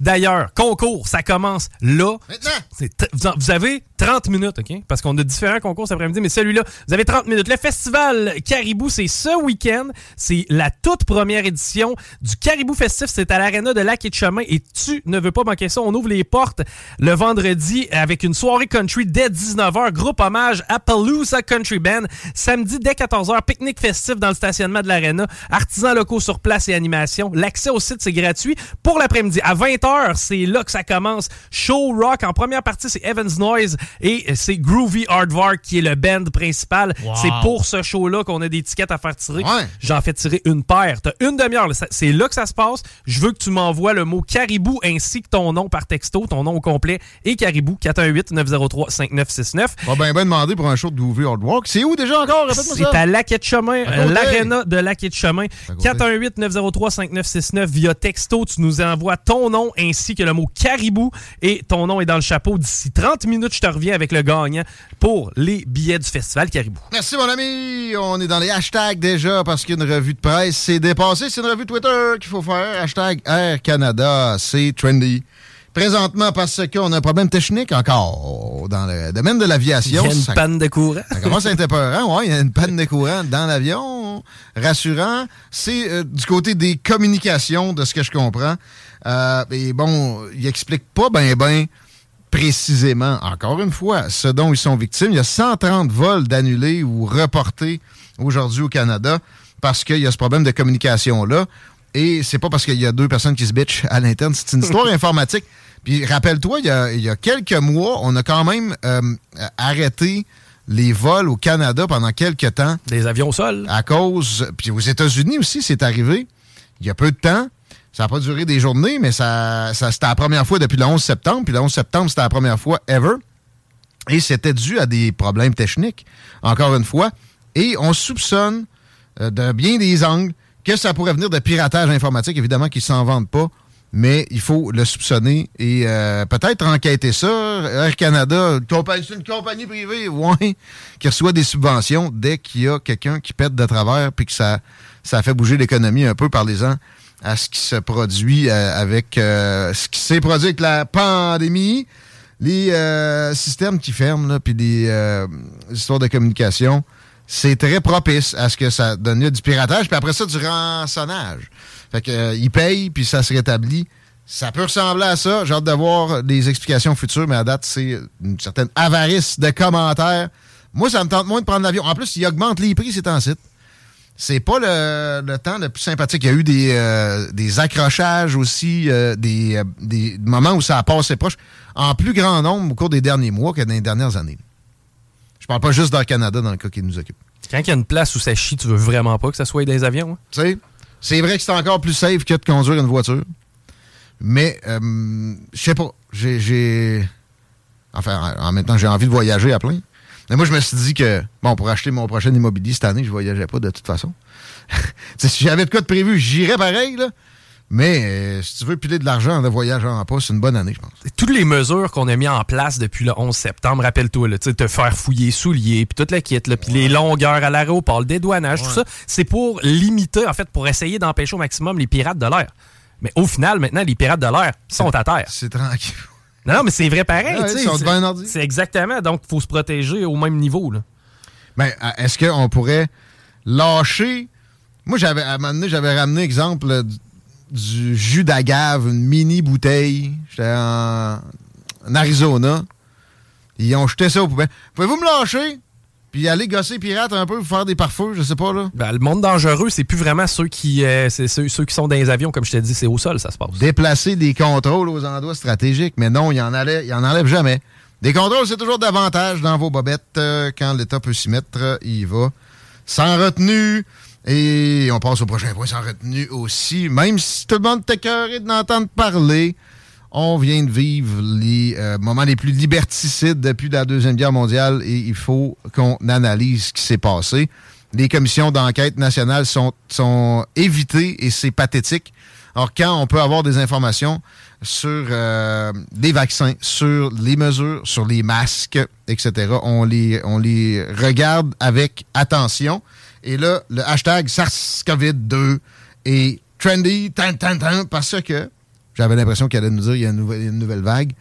D'ailleurs, concours, ça commence là. Maintenant! Vous, avez 30 minutes, OK? Parce qu'on a différents concours cet après-midi, mais celui-là, vous avez 30 minutes. Le festival Caribou, c'est ce week-end. C'est la toute première édition du Caribou Festif. C'est à l'Arena de Lac et de Chemin et tu ne veux pas manquer ça. On ouvre les portes le vendredi avec une soirée country dès 19h. Groupe hommage à Palooza Country Band. Samedi dès 14h, pique-nique festif dans le stationnement de l'Arena. Artisans locaux sur place et animation. L'accès au site, c'est gratuit. Pour l'après-midi, 20h, c'est là que ça commence. Show rock. En première partie, c'est Evans Noise et c'est Groovy Hardvark qui est le band principal. C'est pour ce show-là qu'on a des tickets à faire tirer. Ouais. J'en fais tirer une paire. T'as une demi-heure. C'est là que ça se passe. Je veux que tu m'envoies le mot caribou ainsi que ton nom par texto, ton nom au complet et caribou 418-903-5969. On va bien ben demander pour un show de Groovy Hard Walk. C'est où déjà encore? C'est à Lac de Chemin, côté. l'aréna de Lac de Chemin. côté. 418-903-5969 via texto. Tu nous envoies ton nom ainsi que le mot caribou et ton nom est dans le chapeau. D'ici 30 minutes, je te reviens avec le gagnant pour les billets du festival Caribou. Merci, mon ami. On est dans les hashtags déjà parce qu'une revue de presse s'est dépassée. C'est une revue Twitter qu'il faut faire. Hashtag Air Canada. C'est trendy. Présentement, parce qu'on a un problème technique encore dans le domaine de Il y l'aviation. a une Ça- panne de courant. Ça commence à être épeurant. Ouais, il y a une panne de courant dans l'avion. Rassurant. C'est euh, du côté des communications, de ce que je comprends. Euh, et bon, il explique pas ben ben précisément, encore une fois, ce dont ils sont victimes. Il y a 130 vols d'annulés ou reportés aujourd'hui au Canada parce qu'il y a ce problème de communication-là. Et c'est pas parce qu'il y a deux personnes qui se bitchent à l'interne. C'est une histoire informatique. Puis rappelle-toi, il y, a, il y a quelques mois, on a quand même euh, arrêté les vols au Canada pendant quelques temps Des avions au sol. à cause. Puis aux États-Unis aussi, c'est arrivé il y a peu de temps. Ça n'a pas duré des journées, mais ça, ça c'était la première fois depuis le 11 septembre. Puis le 11 septembre, c'était la première fois ever. Et c'était dû à des problèmes techniques, encore une fois. Et on soupçonne euh, de bien des angles que ça pourrait venir de piratage informatique. Évidemment qu'ils s'en vendent pas, mais il faut le soupçonner et euh, peut-être enquêter ça. Air Canada, c'est une compagnie privée, ouais, qui reçoit des subventions dès qu'il y a quelqu'un qui pète de travers puis que ça, ça fait bouger l'économie un peu, parlez-en à ce qui se produit euh, avec euh, ce qui s'est produit avec la pandémie, les euh, systèmes qui ferment, puis les histoires de communication. C'est très propice à ce que ça donne lieu du piratage, puis après ça, du rançonnage. Fait que, ils payent, puis ça se rétablit. Ça peut ressembler à ça. J'ai hâte de voir des explications futures, mais à date, c'est une certaine avarice de commentaires. Moi, ça me tente moins de prendre l'avion. En plus, ils augmentent les prix, ces temps-ci. C'est pas le, le temps le plus sympathique. Il y a eu des, euh, des accrochages aussi, euh, des, euh, des moments où ça a passé proche, en plus grand nombre au cours des derniers mois que dans les dernières années. Je parle pas juste dans le Canada, dans le cas qui nous occupe. Quand il y a une place où ça chie, tu veux vraiment pas que ça soit des avions. hein? Tu sais, c'est vrai que c'est encore plus safe que de conduire une voiture. Mais, je sais pas. J'ai-. Enfin, en en même temps, j'ai envie de voyager à plein. Mais moi, je me suis dit que, bon, pour acheter mon prochain immobilier cette année, je voyageais pas de toute façon. Si j'avais de quoi de prévu, j'irais pareil, là. Mais euh, si tu veux piler de l'argent en ne voyageant pas, c'est une bonne année, je pense. toutes les mesures qu'on a mis en place depuis le 11 septembre, rappelle-toi, te faire fouiller souliers, puis toute la kit, là, puis les longueurs à l'aéroport, le dédouanage, tout ça, c'est pour limiter, en fait, pour essayer d'empêcher au maximum les pirates de l'air. Mais au final, maintenant, les pirates de l'air sont à terre. C'est tranquille. Non, non, mais c'est vrai pareil. Ouais, tu sais, ils sont c'est- devant un ordi. C'est exactement. Donc, il faut se protéger au même niveau. Là. Ben, à- est-ce qu'on pourrait lâcher? Moi, j'avais, à un moment donné, j'avais ramené exemple euh, du- du jus d'agave, une mini bouteille. J'étais en, en Arizona. Ils ont jeté ça au poubelle. Pouvez-vous me lâcher? Puis aller gosser pirate un peu, faire des parfums, je sais pas, là. Ben, le monde dangereux, c'est plus vraiment ceux qui, euh, c'est ceux, ceux qui sont dans les avions, comme je t'ai dit, c'est au sol, ça se passe. Déplacer des contrôles aux endroits stratégiques. Mais non, il en, allait, il en enlève jamais. Des contrôles, c'est toujours davantage dans vos bobettes. euh, quand l'État peut s'y mettre, euh, il va. Sans retenue. Et on passe au prochain point sans retenue aussi. Même si tout le monde est écœuré d'entendre parler, on vient de vivre les euh, moments les plus liberticides depuis la Deuxième Guerre mondiale et il faut qu'on analyse ce qui s'est passé. Les commissions d'enquête nationales sont, sont évitées et c'est pathétique. Alors, quand on peut avoir des informations sur euh, les vaccins, sur les mesures, sur les masques, etc., on les, on les regarde avec attention. Et là, le hashtag SARS-CoV-2 est trendy, tan, tan, tan, parce que j'avais l'impression qu'elle allait nous dire qu'il y a une nouvelle, une nouvelle vague.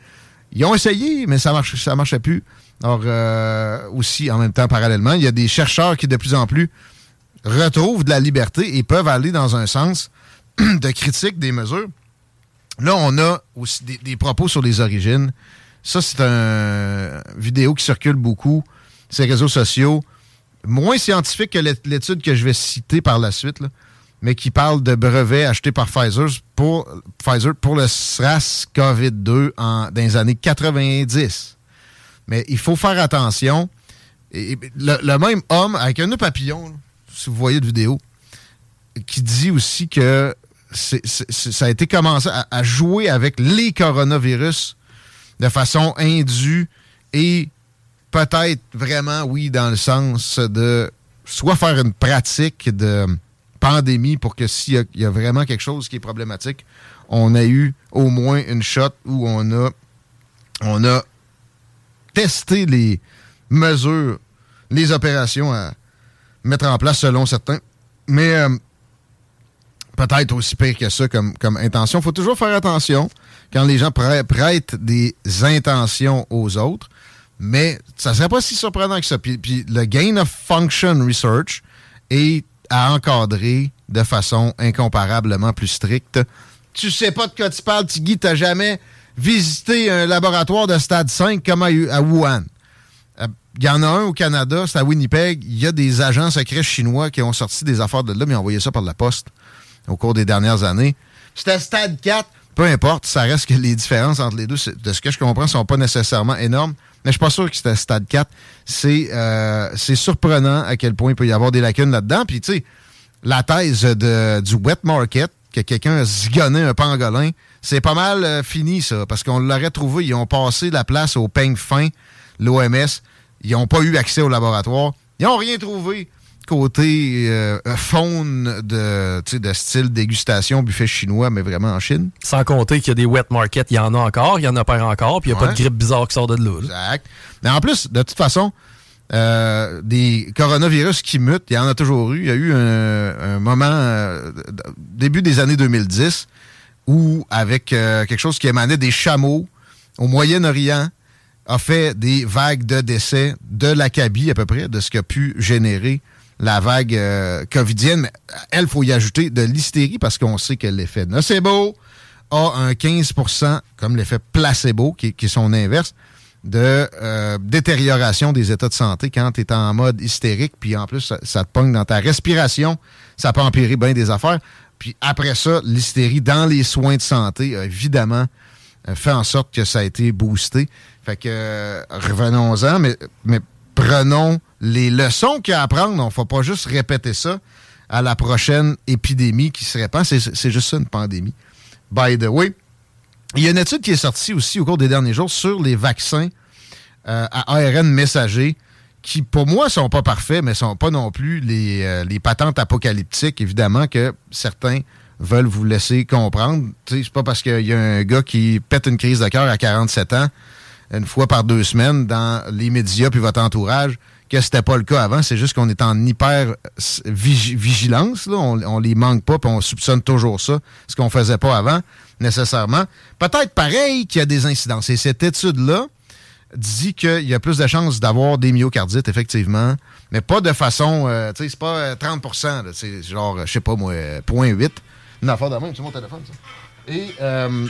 Ils ont essayé, mais ça marche, ça marchait plus. Alors, euh, aussi, en même temps, parallèlement, il y a des chercheurs qui, de plus en plus, retrouvent de la liberté et peuvent aller dans un sens de critique des mesures. Là, on a aussi des, propos sur les origines. Ça, c'est une vidéo qui circule beaucoup les réseaux sociaux. Moins scientifique que l'é- l'étude que je vais citer par la suite, là, mais qui parle de brevets achetés par Pfizer pour, Pfizer pour le SRAS-CoV-2 en- dans les années 90. Mais il faut faire attention. Le, même homme, avec un papillon, si vous voyez de vidéo, qui dit aussi que ça a été commencé à, à jouer avec les coronavirus de façon indue et peut-être vraiment, oui, dans le sens de soit faire une pratique de pandémie pour que s'il y y, a vraiment quelque chose qui est problématique, on a eu au moins une shot où on a, testé les mesures, les opérations à mettre en place selon certains. Mais euh, peut-être aussi pire que ça comme, intention. Il faut toujours faire attention quand les gens prê- prêtent des intentions aux autres. Mais ça serait pas si surprenant que ça. Puis le gain of function research est à encadrer de façon incomparablement plus stricte. Tu sais pas de quoi tu parles, Tigui, t'as jamais visité un laboratoire de stade 5 comme à, à Wuhan. Euh, Il y en a un au Canada, c'est à Winnipeg. Il y a des agents secrets chinois qui ont sorti des affaires de là, mais envoyé ça par la poste au cours des dernières années. C'était stade 4. Peu importe, ça reste que les différences entre les deux, de ce que je comprends, sont pas nécessairement énormes. Mais je suis pas sûr que c'était stade 4. C'est euh, surprenant à quel point il peut y avoir des lacunes là-dedans. Puis, tu sais, la thèse de, du wet market, que quelqu'un a zigonné un pangolin, c'est pas mal euh, fini, ça. Parce qu'on l'aurait trouvé. Ils ont passé la place au peigne fin, l'OMS. Ils n'ont pas eu accès au laboratoire. Ils n'ont rien trouvé côté euh, faune de, de style dégustation, buffet chinois, mais vraiment en Chine. Sans compter qu'il y a des wet markets, il y en a encore, il y en a pas encore, puis il n'y a pas de grippe bizarre qui sort de là. Exact. Mais en plus, de toute façon, euh, des coronavirus qui mutent, il y en a toujours eu. Il y a eu un, un moment, euh, début des années 2010, où, avec quelque chose qui émanait des chameaux au Moyen-Orient, a fait des vagues de décès de l'acabie à peu près, de ce qu'a pu générer la vague euh, covidienne. Elle, faut y ajouter de l'hystérie parce qu'on sait que l'effet nocebo a un 15% comme l'effet placebo, qui, qui est son inverse, de euh, détérioration des états de santé quand tu es en mode hystérique, puis en plus, ça, ça te pogne dans ta respiration, ça peut empirer bien des affaires. Puis après ça, l'hystérie dans les soins de santé, a évidemment, euh, fait en sorte que ça a été boosté. Fait que euh, revenons-en, mais, mais prenons les leçons qu'il y a à apprendre. On ne faut pas juste répéter ça à la prochaine épidémie qui se répand. C'est juste ça, une pandémie. By the way, il y a une étude qui est sortie aussi au cours des derniers jours sur les vaccins euh, à ARN messager qui, pour moi, sont pas parfaits, mais sont pas non plus les, euh, les patentes apocalyptiques, évidemment, que certains veulent vous laisser comprendre. C'est pas parce qu'il y a un gars qui pète une crise de cœur à 47 ans une fois par deux semaines dans les médias puis votre entourage que c'était pas le cas avant. C'est juste qu'on est en hyper euh, vigi- vigilance. Là. On, on les manque pas puis on soupçonne toujours ça, ce qu'on faisait pas avant nécessairement. Peut-être pareil qu'il y a des incidences. Et cette étude-là dit qu'il y a plus de chances d'avoir des myocardites, effectivement, mais pas de façon, euh, tu sais, c'est pas euh, 30% là, c'est genre, euh, je sais pas moi, euh, 0.8. Une affaire de même, c'est mon téléphone, ça. Et euh,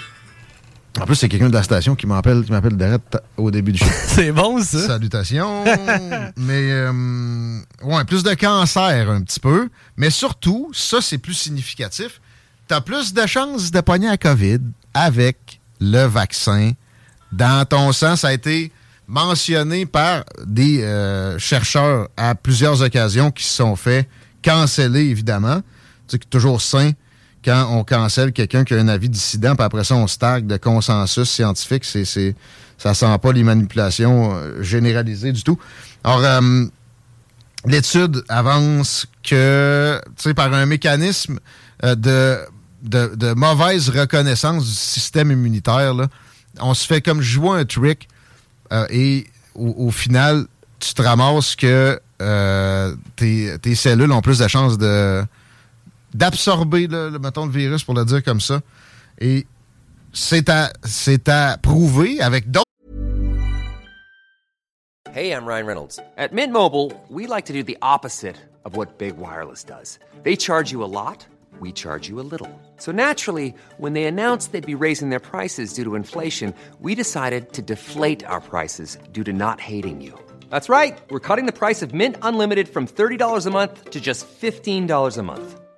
en plus, c'est quelqu'un de la station qui m'appelle, qui m'appelle direct au début du show. c'est bon, ça. Salutations. mais, euh, ouais, plus de cancer un petit peu. Mais surtout, ça, c'est plus significatif. Tu as plus de chances de pogner à COVID avec le vaccin dans ton sang. Ça a été mentionné par des euh, chercheurs à plusieurs occasions qui se sont fait canceller, évidemment. C'est toujours sain quand on cancelle quelqu'un qui a un avis dissident, puis après ça, on stagne de consensus scientifique. C'est, c'est, ça sent pas les manipulations euh, généralisées du tout. Alors, euh, l'étude avance que, tu sais, par un mécanisme de, de, mauvaise reconnaissance du système immunitaire, on se fait comme jouer un trick euh, et au, final, tu te ramasses que euh, tes, tes, cellules ont plus de chances de d'absorber le, le, mettons, le virus, pour le dire comme ça. Et c'est à, c'est à prouver avec d'autres. Hey, I'm Ryan Reynolds. At Mint Mobile, we like to do the opposite of what Big Wireless does. They charge you a lot. we charge you a little. So naturally, when they announced they'd be raising their prices due to inflation, we decided to deflate our prices due to not hating you. That's right. We're cutting the price of Mint Unlimited from $30 a month to just $15 a month.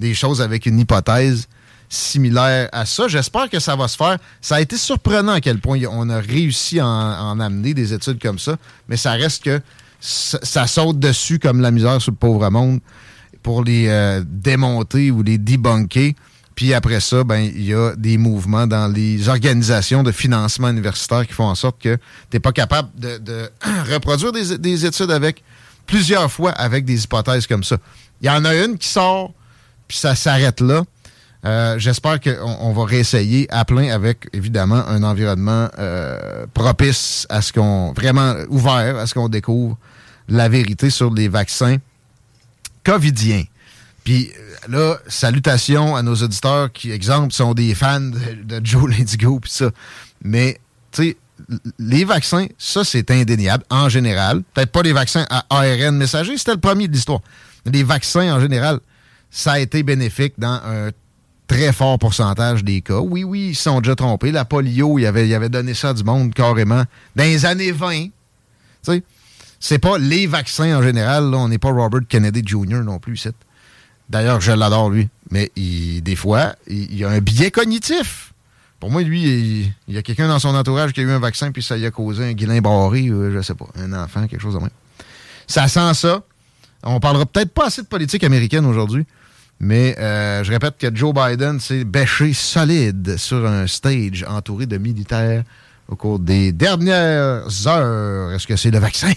des choses avec une hypothèse similaire à ça. J'espère que ça va se faire. Ça a été surprenant à quel point on a réussi à en, amener des études comme ça, mais ça reste que ça, saute dessus comme la misère sur le pauvre monde pour les euh, démonter ou les debunker. Puis après ça, ben il y a des mouvements dans les organisations de financement universitaire qui font en sorte que tu n'es pas capable de, reproduire des, des, études avec plusieurs fois avec des hypothèses comme ça. Il y en a une qui sort, puis ça s'arrête là. Euh, j'espère qu'on on va réessayer à plein avec, évidemment, un environnement euh, propice à ce qu'on... vraiment ouvert à ce qu'on découvre la vérité sur les vaccins covidiens. Puis euh, là, salutations à nos auditeurs qui, exemple, sont des fans de, Joe Lindigo puis ça. Mais, tu sais, les vaccins, ça, c'est indéniable en général. Peut-être pas les vaccins à ARN messager, c'était le premier de l'histoire. Les vaccins en général, ça a été bénéfique dans un très fort pourcentage des cas. Oui, oui, ils se sont déjà trompés. La polio, il avait, il avait donné ça du monde carrément dans les années 20. Tu c'est pas les vaccins en général. Là. On n'est pas Robert Kennedy Jr. non plus. D'ailleurs, je l'adore, lui. Mais des fois, il, a un biais cognitif. Pour moi, lui, il, y a quelqu'un dans son entourage qui a eu un vaccin, puis ça lui a causé un guilin barré, euh, je sais pas, un enfant, quelque chose de même. Ça sent ça. On parlera peut-être pas assez de politique américaine aujourd'hui. Mais euh, je répète que Joe Biden s'est bêché solide sur un stage entouré de militaires au cours des dernières heures. Est-ce que c'est le vaccin?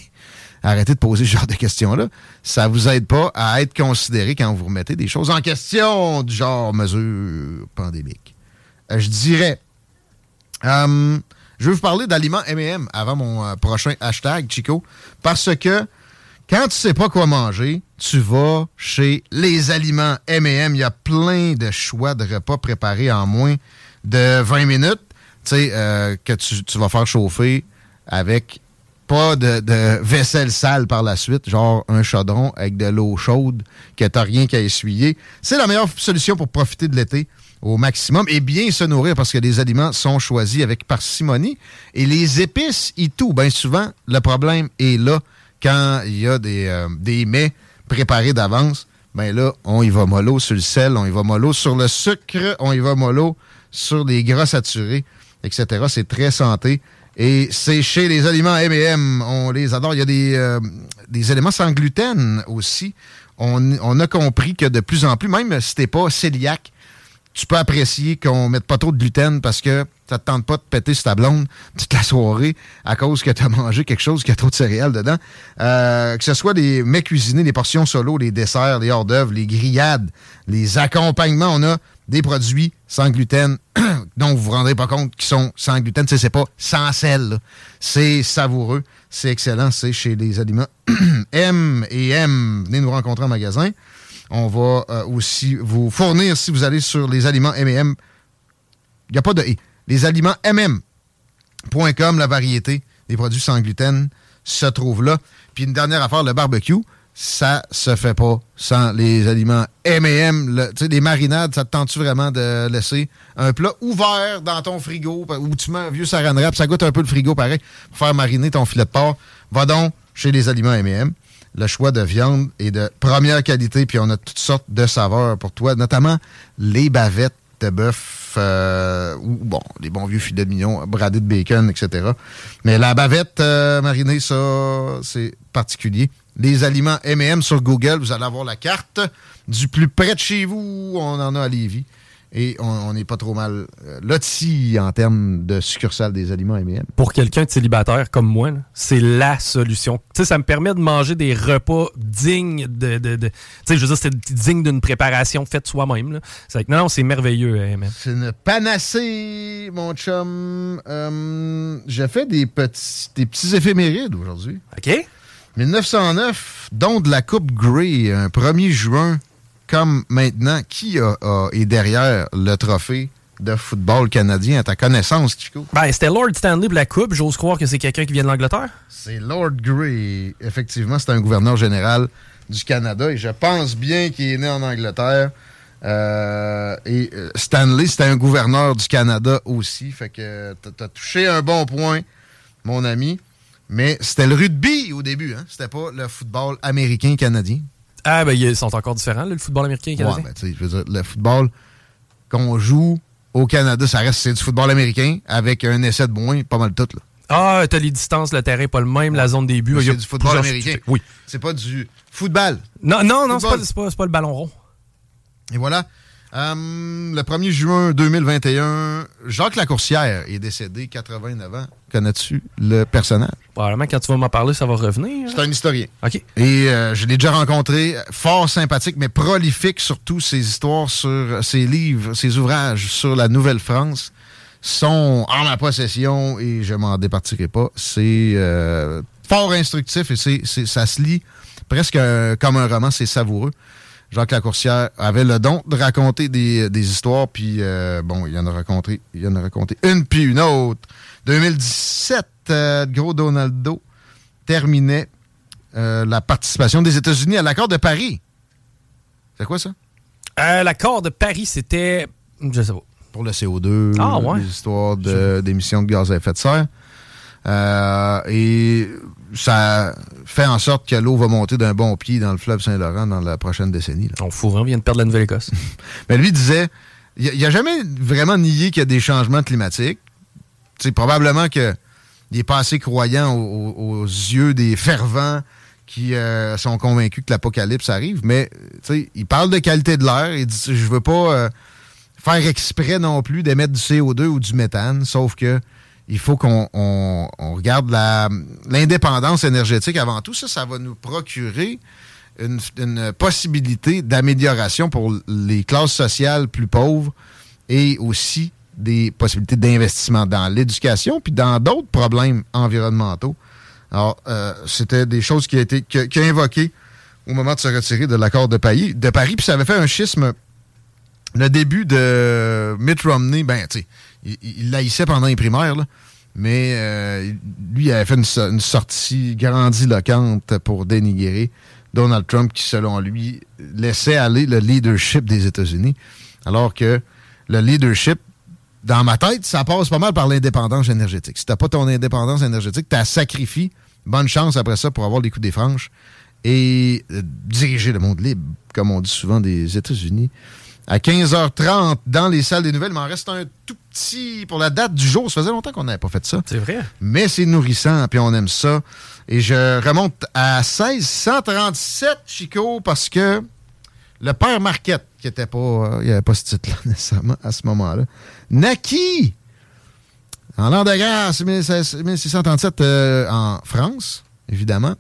Arrêtez de poser ce genre de questions-là. Ça vous aide pas à être considéré quand vous remettez des choses en question du genre mesure pandémique. Euh, je dirais... Euh, je vais vous parler d'aliments M&M avant mon prochain hashtag, Chico, parce que quand tu sais pas quoi manger, tu vas chez les aliments M&M. Il y a plein de choix de repas préparés en moins de 20 minutes. Tu euh, que tu, vas faire chauffer avec pas de, vaisselle sale par la suite, genre un chaudron avec de l'eau chaude que t'as rien qu'à essuyer. C'est la meilleure solution pour profiter de l'été au maximum et bien se nourrir parce que les aliments sont choisis avec parcimonie. Et les épices et tout, bien souvent, le problème est là quand il y a des, euh, des mets préparés d'avance, ben là, on y va mollo sur le sel, on y va mollo sur le sucre, on y va mollo sur les gras saturés, etc. C'est très santé. Et c'est chez les aliments M&M, on les adore. Il y a des, euh, des éléments sans gluten aussi. On, on, a compris que de plus en plus, même si t'es pas cœliaque, tu peux apprécier qu'on mette pas trop de gluten parce que ça te tente pas de péter sur ta blonde toute la soirée à cause que tu as mangé quelque chose qui a trop de céréales dedans. Euh, que ce soit les mets cuisinés, les portions solo, les desserts, les hors d'œuvre, les grillades, les accompagnements, on a des produits sans gluten dont vous vous rendrez pas compte qui sont sans gluten. C'est pas sans sel. C'est savoureux. C'est excellent. C'est chez les aliments M et M. Venez nous rencontrer en magasin. On va euh, aussi vous fournir, si vous allez sur les aliments M&M, il n'y a pas de Les aliments MM.com, la variété des produits sans gluten se trouve là. Puis une dernière affaire, le barbecue, ça se fait pas sans les aliments M&M. Tu les marinades, ça te tente-tu vraiment de laisser un plat ouvert dans ton frigo où tu mets un vieux saran wrap, ça goûte un peu le frigo pareil, pour faire mariner ton filet de porc. Va donc chez les aliments M&M le choix de viande est de première qualité, puis on a toutes sortes de saveurs pour toi, notamment les bavettes de bœuf, euh, ou bon, les bons vieux filets de mignon, bradés de bacon, etc. Mais la bavette euh, marinée, ça, c'est particulier. Les aliments M&M sur Google, vous allez avoir la carte du plus près de chez vous. On en a à Lévis. Et on n'est pas trop mal euh, loti en termes de succursale des aliments M&M. Pour quelqu'un de célibataire comme moi, c'est la solution. Tu sais, ça me permet de manger des repas dignes de... de, tu sais, je veux dire, c'est digne d'une préparation faite soi-même. C'est non, non, c'est merveilleux, M&M. C'est une panacée, mon chum. Euh, J'ai fait des petits, des petits éphémérides aujourd'hui. OK. 1909, don de la Coupe Grey, un 1er juin comme maintenant, qui est derrière le trophée de football canadien à ta connaissance, Chico? Ben, c'était Lord Stanley pour la Coupe. J'ose croire que c'est quelqu'un qui vient de l'Angleterre. C'est Lord Grey. Effectivement, c'est un gouverneur général du Canada et je pense bien qu'il est né en Angleterre. Euh, et euh, Stanley, c'était un gouverneur du Canada aussi. Fait que t'as touché un bon point, mon ami. Mais c'était le rugby au début, hein? C'était pas le football américain-canadien. Ah, ben, ils sont encore différents, le football américain et canadien. Ouais, ben, je veux dire, le football qu'on joue au Canada, ça reste c'est du football américain avec un essai de moins, pas mal tout. Là. Ah, t'as les distances, le terrain pas le même, la zone des buts. C'est du football américain. Oui. C'est pas du football. Non, non, non, c'est pas, pas, pas, le ballon rond. Et voilà. Euh, le 1er juin 2021, Jacques Lacourcière est décédé, 89 ans. Connais-tu le personnage? Probablement, quand tu vas m'en parler, ça va revenir. C'est un historien. OK. Et euh, je l'ai déjà rencontré, fort sympathique, mais prolifique surtout. Ses histoires sur ses livres, ses ouvrages sur la Nouvelle-France sont en ma possession et je m'en départirai pas. C'est euh, fort instructif et c'est, ça se lit presque comme un roman. C'est savoureux. Jacques Lacourcière avait le don de raconter des, histoires, puis euh, bon, il en a raconté, il en a raconté une puis une autre. 2017, euh, gros Donaldo terminait euh, la participation des États-Unis à l'accord de Paris. C'est quoi ça? l'accord de Paris, c'était, je sais pas. Pour le CO2, ah, ouais. les histoires d'émissions de, gaz à effet de serre. Et ça fait en sorte que l'eau va monter d'un bon pied dans le fleuve Saint-Laurent dans la prochaine décennie. On fourrant vient de perdre la Nouvelle-Écosse. Mais lui disait, il n'a jamais vraiment nié qu'il y a des changements climatiques. C'est probablement qu'il n'est pas assez croyant aux, yeux des fervents qui euh, sont convaincus que l'apocalypse arrive. Mais il parle de qualité de l'air. Il dit, je veux pas euh, faire exprès non plus d'émettre du CO2 ou du méthane, sauf que il faut qu'on regarde l'indépendance énergétique avant tout. Ça, ça va nous procurer une, possibilité d'amélioration pour les classes sociales plus pauvres et aussi des possibilités d'investissement dans l'éducation puis dans d'autres problèmes environnementaux. Alors, euh, c'était des choses qui a été qui, au moment de se retirer de l'accord de Paris, de Paris, puis ça avait fait un schisme. Le début de Mitt Romney, ben, tu sais, il, il laïssait pendant les primaires, mais euh, lui, il avait fait une, sortie grandiloquente pour dénigrer Donald Trump, qui, selon lui, laissait aller le leadership des États-Unis, alors que le leadership, dans ma tête, ça passe pas mal par l'indépendance énergétique. Si t'as pas ton indépendance énergétique, t'as sacrifié. Bonne chance après ça pour avoir les coups des franches et euh, diriger le monde libre, comme on dit souvent des États-Unis à 15h30 dans les salles des nouvelles. Il m'en reste un tout petit pour la date du jour. Ça faisait longtemps qu'on n'avait pas fait ça. C'est vrai. Mais c'est nourrissant, puis on aime ça. Et je remonte à 1637, Chico, parce que le père Marquette, qui n'était pas. euh, il n'y avait pas ce titre-là nécessairement à ce moment-là. Naki! En l'an de 16- 1637 euh, en France, évidemment.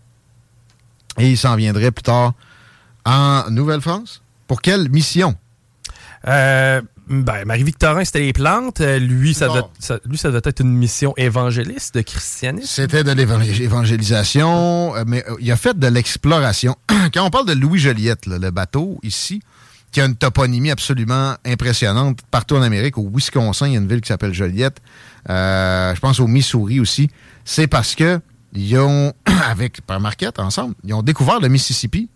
Et il s'en viendrait plus tard en Nouvelle-France. Pour quelle mission? Euh, ben, Marie-Victorin, c'était les plantes. Euh, lui, ça ça- lui, ça être une mission évangéliste, de christianisme. C'était de l'évangélisation, euh, mais euh, il a fait de l'exploration. Quand on parle de Louis Joliette, là, le bateau ici, qui a une toponymie absolument impressionnante partout en Amérique, au Wisconsin, il y a une ville qui s'appelle Joliette. Je pense au Missouri aussi. C'est parce que ils ont, avec par Marquette ensemble, ils ont découvert le Mississippi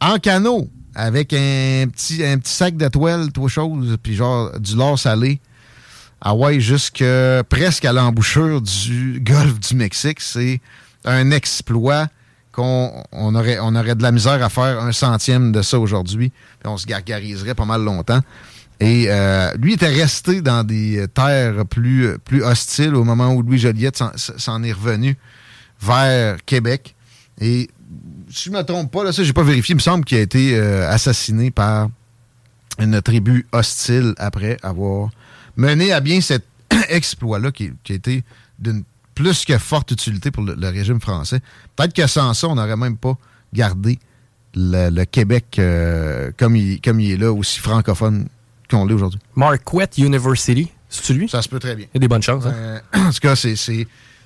en canot avec un petit, un petit sac de toile, tout chose, puis genre du lard salé. Hawaï jusque presque à l'embouchure du golfe du Mexique. C'est un exploit qu'on on aurait, on aurait de la misère à faire un centième de ça aujourd'hui. On se gargariserait pas mal longtemps. Et euh, lui était resté dans des terres plus, plus hostiles au moment où Louis Joliette s'en est revenu vers Québec. Et si je ne me trompe pas, là, ça, j'ai pas vérifié, il me semble qu'il a été euh, assassiné par une tribu hostile après avoir mené à bien cet exploit-là qui, qui a été d'une plus que forte utilité pour le, le régime français. Peut-être que sans ça, on n'aurait même pas gardé le, le Québec euh, comme, il, comme il est là, aussi francophone qu'on l'est aujourd'hui. Marquette University, c'est-tu lui? Ça se peut très bien. Il y a des bonnes chances. hein? Euh, en tout cas, c'est,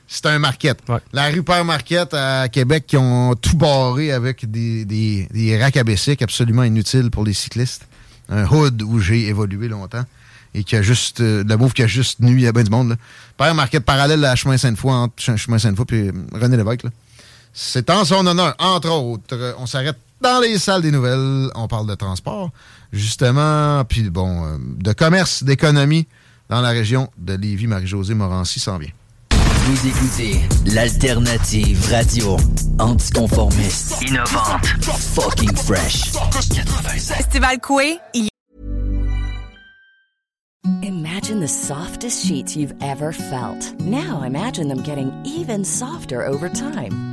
c'est, un market. Ouais. La rue Père Marquette à Québec qui ont tout barré avec des, des, des racks à absolument inutiles pour les cyclistes. Un hood où j'ai évolué longtemps et qui a juste. euh, le move qui a juste nuit à bien du monde. Là. Père Marquette parallèle à Chemin Sainte-Foy, entre Ch- Chemin Sainte-Foy et René Lévesque. C'est en son honneur, entre autres. Euh, On s'arrête dans les salles des nouvelles. On parle de transport, justement. Puis bon, euh, de commerce, d'économie dans la région de Lévis. Marie-Josée Morancy s'en vient. Vous écoutez l'alternative radio anticonformiste, innovante, fucking fresh. 96. Festival Coué, Imagine the softest sheets you've ever felt. Now imagine them getting even softer over time.